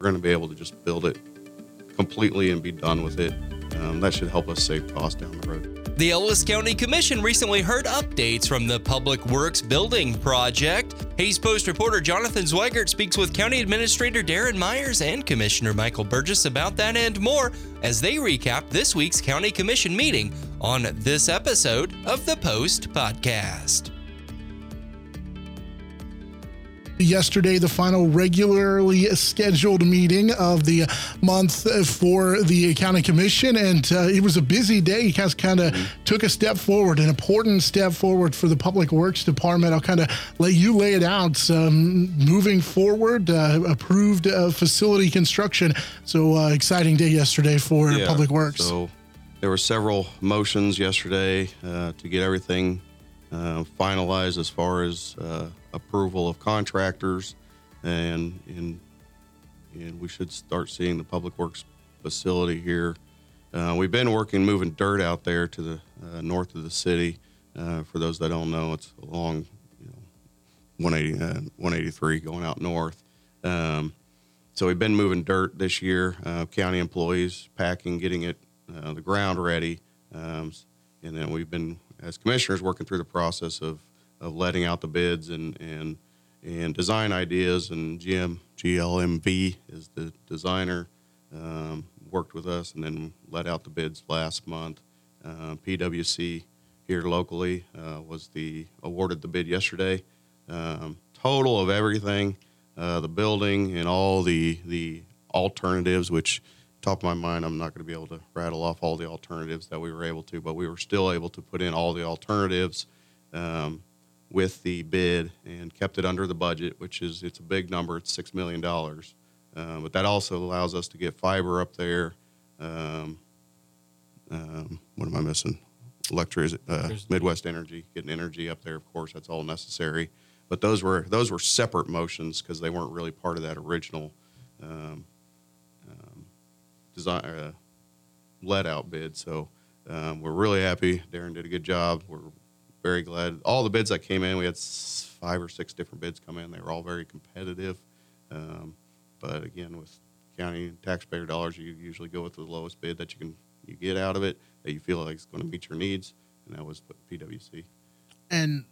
We're going to be able to just build it completely and be done with it. Um, that should help us save costs down the road. The Ellis County Commission recently heard updates from the Public Works Building Project. Hays Post reporter Jonathan Zweygardt speaks with County Administrator Darin Myers and Commissioner Michael Berges about that and more as they recap this week's County Commission meeting on this episode of the Post Podcast. Yesterday the final regularly scheduled meeting of the month for the county commission. And uh, it was a busy day. You guys kind of mm-hmm. took a step forward an important step forward for the public works department. I'll kind of let you lay it out. Um, moving forward uh, approved uh, facility construction. So uh, exciting day yesterday for yeah, public works. so there were several motions yesterday uh, to get everything uh, finalized as far as approval of contractors, and and and we should start seeing the public works facility here. Uh, we've been working moving dirt out there to the uh, north of the city. Uh, for those that don't know, it's along you know, 180, uh, 183 going out north. Um, so we've been moving dirt this year. Uh, county employees packing, getting it uh, the ground ready, um, and then we've been as commissioners working through the process of of letting out the bids and and and design ideas. And GM GLMV is the designer. Um, worked with us and then let out the bids last month. Uh, PwC here locally uh, was the awarded the bid yesterday. Um, total of everything, uh, the building and all the the alternatives, which top of my mind, I'm not going to be able to rattle off all the alternatives that we were able to, but we were still able to put in all the alternatives. Um, with the bid and kept it under the budget, which is it's a big number. It's six million dollars, uh, but that also allows us to get fiber up there. Um, um, what am I missing? Electric, uh, Midwest Energy, getting energy up there. Of course, that's all necessary. But those were those were separate motions because they weren't really part of that original um, um design uh, let out bid. So um, we're really happy. Darin did a good job. We're very glad. All the bids that came in, we had five or six different bids come in. They were all very competitive. Um, but again, with county taxpayer dollars, you usually go with the lowest bid that you can you get out of it that you feel like is going to meet your needs, and that was PwC. And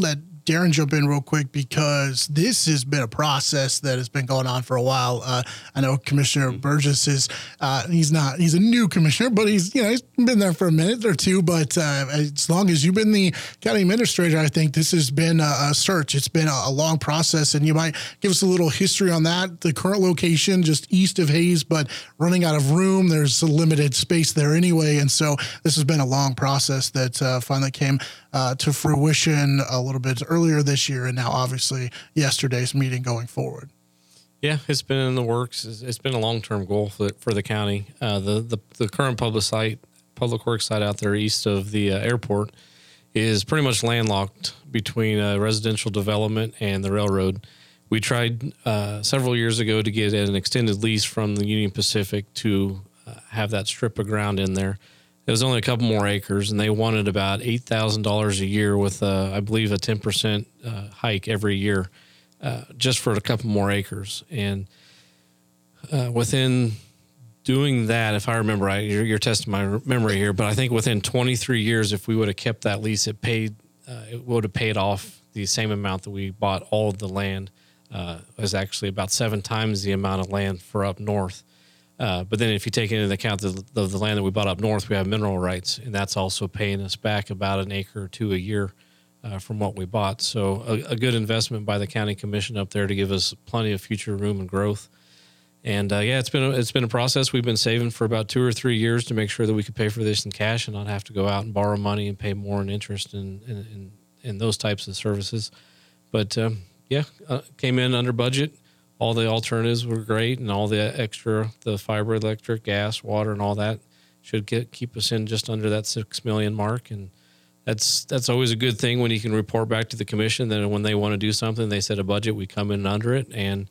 let Darin jump in real quick because this has been a process that has been going on for a while. Uh, I know Commissioner mm-hmm. Berges is uh, he's not he's a new commissioner, but he's you know he's been there for a minute or two. But uh, as long as you've been the county administrator, I think this has been a, a search. It's been a, a, long process, and you might give us a little history on that. The current location, just east of Hays, but running out of room. There's a limited space there anyway, and so this has been a long process that uh, finally came uh, to fruition a little bit earlier this year, and now obviously yesterday's meeting going forward. Yeah, it's been in the works. It's been a long term goal for, for the county. Uh, the, the the current public site, public works site out there east of the uh, airport, is pretty much landlocked between uh, residential development and the railroad. We tried uh, several years ago to get an extended lease from the Union Pacific to uh, have that strip of ground in there it was only a couple more acres, and they wanted about eight thousand dollars a year with, uh, I believe, a ten percent uh, hike every year, uh, just for a couple more acres. And uh, within doing that, if I remember right, you're, you're, testing my memory here, but I think within 23 years, if we would have kept that lease, it paid, uh, it would have paid off the same amount that we bought all of the land. Uh, was actually about seven times the amount of land for up north. Uh, but then if you take into account the, the, the, land that we bought up north, we have mineral rights, and that's also paying us back about an acre or two a year uh, from what we bought. So a, a, good investment by the county commission up there to give us plenty of future room and growth. And uh, yeah, it's been a, it's been a process. We've been saving for about two or three years to make sure that we could pay for this in cash and not have to go out and borrow money and pay more in interest in in, in, in those types of services. But um, yeah, uh, came in under budget all the alternatives were great, and all the extra, the fiber, electric, gas, water, and all that should get keep us in just under that six million mark, and that's that's always a good thing when you can report back to the commission that when they want to do something, they set a budget, we come in under it, and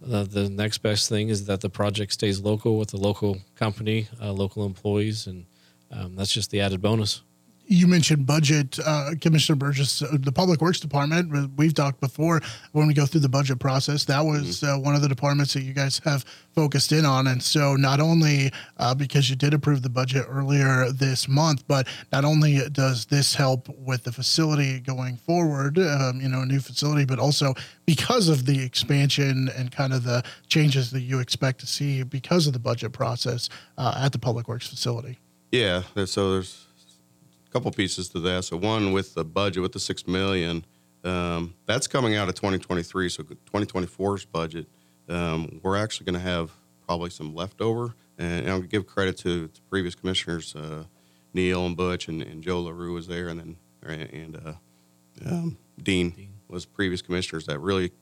the next best thing is that the project stays local with the local company, uh, local employees, and um, that's just the added bonus you mentioned budget, uh, Commissioner Berges, uh, the Public Works Department. We've talked before when we go through the budget process. That was uh, one of the departments that you guys have focused in on. And so, not only uh, because you did approve the budget earlier this month, but not only does this help with the facility going forward, um, you know, a new facility, but also because of the expansion and kind of the changes that you expect to see because of the budget process uh, at the Public Works facility. Yeah, so there's couple pieces to that. So one with the budget, with the six million, um, that's coming out of 2023. So 2024's budget, um, we're actually going to have probably some leftover. And, and I'll give credit to, to previous commissioners, uh, Neil and Butch and, and Joe Larue was there, and then and uh, um, Dean, was previous commissioners that really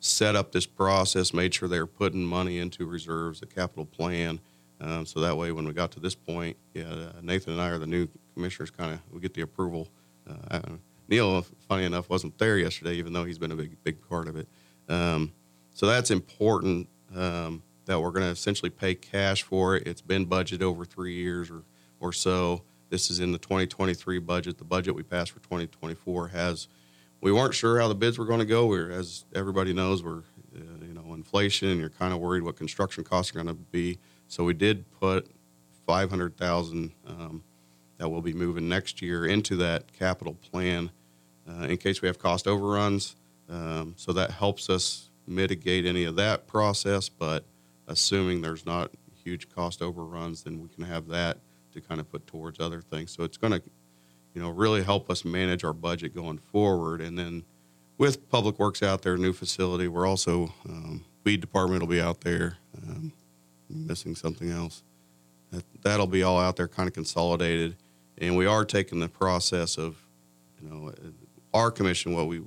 set up this process, made sure they were putting money into reserves, the capital plan. Um, so that way, when we got to this point, yeah, uh, Nathan and I are the new commissioners. Kind of, we get the approval. Uh, Neil, funny enough, wasn't there yesterday, even though he's been a big, big part of it. Um, so that's important um, that we're going to essentially pay cash for it. It's been budgeted over three years or, or so. This is in the 2023 budget. The budget we passed for 2024 has. We weren't sure how the bids were going to go. We're, as everybody knows, we're uh, you know inflation, you're kind of worried what construction costs are going to be. So we did put 500,000 um, that will be moving next year into that capital plan uh, in case we have cost overruns. Um, so that helps us mitigate any of that process. But assuming there's not huge cost overruns, then we can have that to kind of put towards other things. So it's going to, you know, really help us manage our budget going forward. And then with Public Works out there, new facility, we're also um, weed department will be out there. Um, missing something else. That, that'll be all out there, kind of consolidated, and we are taking the process of, you know, our commission. What we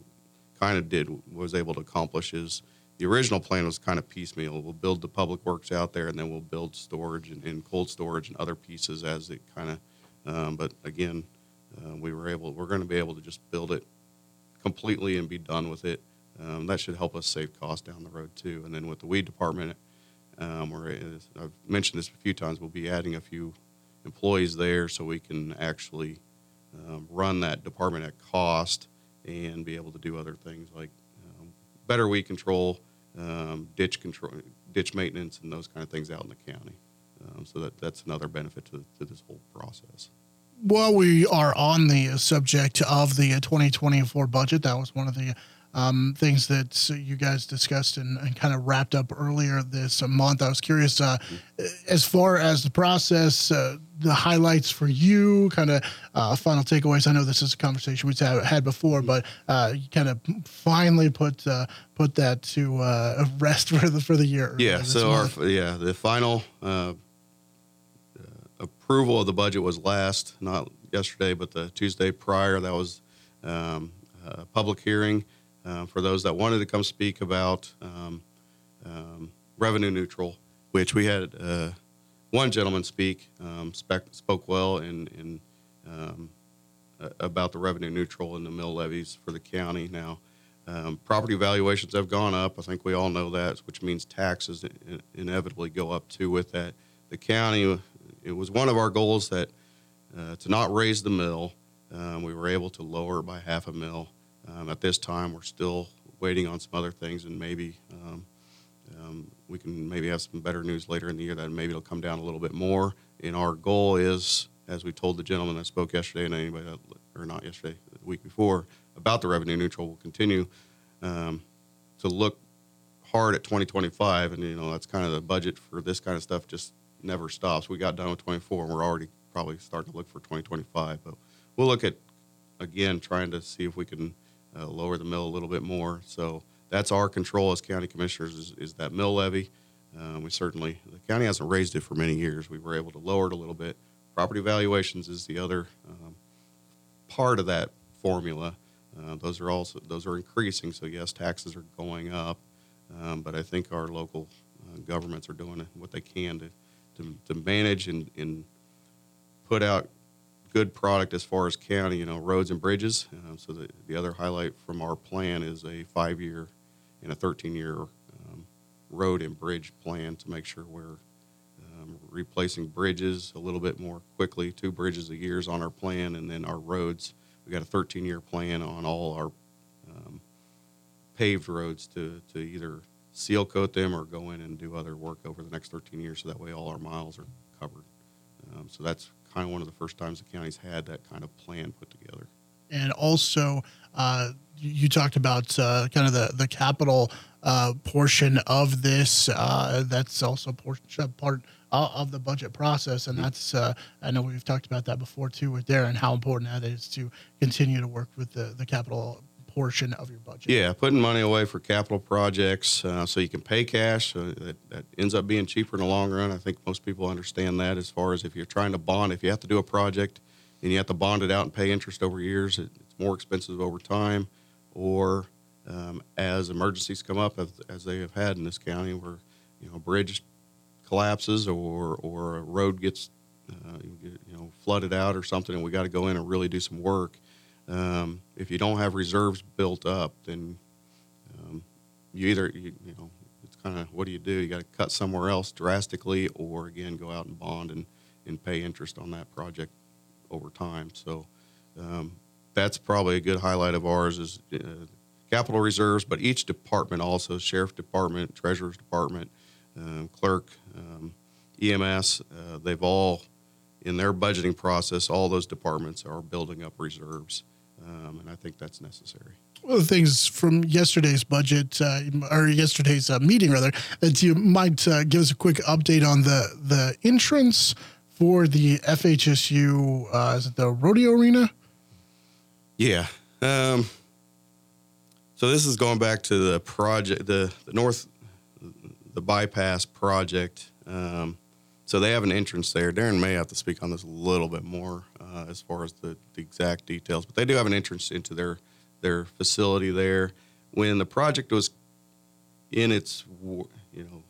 kind of did was able to accomplish is the original plan was kind of piecemeal. We'll build the public works out there, and then we'll build storage and, and cold storage and other pieces as it kind of. Um, but again, uh, we were able. We're going to be able to just build it completely and be done with it. Um, that should help us save costs down the road too. And then with the weed department, um, we're, I've mentioned this a few times. We'll be adding a few employees there so we can actually um, run that department at cost and be able to do other things like um, better weed control, um, ditch control, ditch maintenance, and those kind of things out in the county. Um, so that that's another benefit to, to this whole process. While we are on the subject of the 2024 budget, that was one of the um, things that you guys discussed and, and kind of wrapped up earlier this month. I was curious, uh, as far as the process, uh, the highlights for you, kind of uh, final takeaways. I know this is a conversation we've had, before, but uh, you kind of finally put uh, put that to uh, rest for the for the year. Yeah. So our yeah the final uh, uh, approval of the budget was last, not yesterday, but the Tuesday prior. That was um, a public hearing uh, for those that wanted to come speak about um, um, revenue neutral, which we had uh, one gentleman speak, um, spec, spoke well in, in um, a- about the revenue neutral and the mill levies for the county now. Um, property valuations have gone up. I think we all know that, which means taxes in- inevitably go up too with that. The county, it was one of our goals that uh, to not raise the mill. Um, we were able to lower it by half a mill. Um, at this time, we're still waiting on some other things, and maybe um, we can maybe have some better news later in the year that maybe it'll come down a little bit more. And our goal is, as we told the gentleman that spoke yesterday, and anybody that, or not yesterday, the week before, about the revenue neutral, we'll continue um, to look hard at 2025, and you know that's kind of the budget for this kind of stuff. Just never stops. We got done with 24, and we're already probably starting to look for 2025. But we'll look at again trying to see if we can uh, lower the mill a little bit more. So that's our control as county commissioners is, is that mill levy. Um, we certainly the county hasn't raised it for many years. We were able to lower it a little bit. Property valuations is the other um, part of that formula. Uh, those are also those are increasing. So yes, taxes are going up, um, but I think our local uh, governments are doing what they can to to, to manage and, and put out good product as far as county, you know, roads and bridges. Um, so the, the other highlight from our plan is a five-year and a 13-year um, road and bridge plan to make sure we're um, replacing bridges a little bit more quickly. Two bridges a year is on our plan, and then our roads. We got a 13 year plan on all our um, paved roads to to either seal coat them or go in and do other work over the next 13 years, so that way all our miles are covered. Um, so that's kind of one of the first times the county's had that kind of plan put together. and also uh, you talked about uh, kind of the the capital uh, portion of this. Uh, that's also portion part of the budget process, and that's uh, I know we've talked about that before too with Darin. How important that is to continue to work with the the capital portion of your budget. Yeah, putting money away for capital projects uh, so you can pay cash. That, that ends up being cheaper in the long run. I think most people understand that as far as if you're trying to bond, if you have to do a project and you have to bond it out and pay interest over years, it, it's more expensive over time. Or um, as emergencies come up, as, as they have had in this county, where you know a bridge collapses or or a road gets uh, you know flooded out or something, and we got to go in and really do some work. Um, if you don't have reserves built up, then um, you either you, you know it's kind of what do you do? You got to cut somewhere else drastically, or again go out and bond and and pay interest on that project over time. So um, that's probably a good highlight of ours is uh, capital reserves. But each department also, sheriff department, treasurer's department, um, clerk, um, EMS, uh, they've all in their budgeting process, all those departments are building up reserves, um, and I think that's necessary. One of the things from yesterday's budget uh, or yesterday's uh, meeting, rather, that you might uh, give us a quick update on the the entrance for the FHSU. Uh, is it the rodeo arena? Yeah. Um, so this is going back to the project, the, the north, the bypass project. Um, so they have an entrance there. Darin may have to speak on this a little bit more uh, as far as the, the exact details, but they do have an entrance into their their facility there. When the project was in its, you know,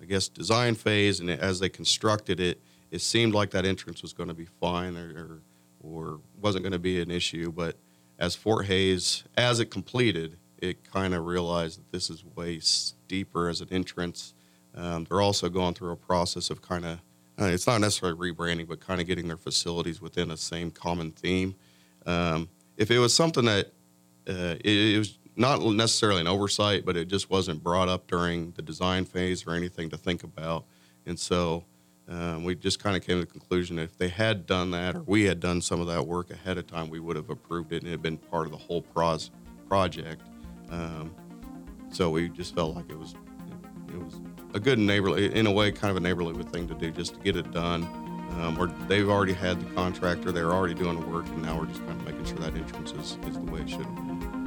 I guess design phase, and as they constructed it, it seemed like that entrance was going to be fine or, or, or wasn't going to be an issue. But as Fort Hays, as it completed, it kind of realized that this is way steeper as an entrance. Um, they're also going through a process of kind of, uh, it's not necessarily rebranding, but kind of getting their facilities within a same common theme. Um, if it was something that uh, it, it was not necessarily an oversight, but it just wasn't brought up during the design phase or anything to think about. And so um, we just kind of came to the conclusion if they had done that or we had done some of that work ahead of time, we would have approved it and it had been part of the whole pros- project. Um, so we just felt like it was it was a good neighborly, in a way, kind of a neighborly thing to do just to get it done. Um, or they've already had the contractor, they're already doing the work, and now we're just kind of making sure that entrance is, is the way it should be.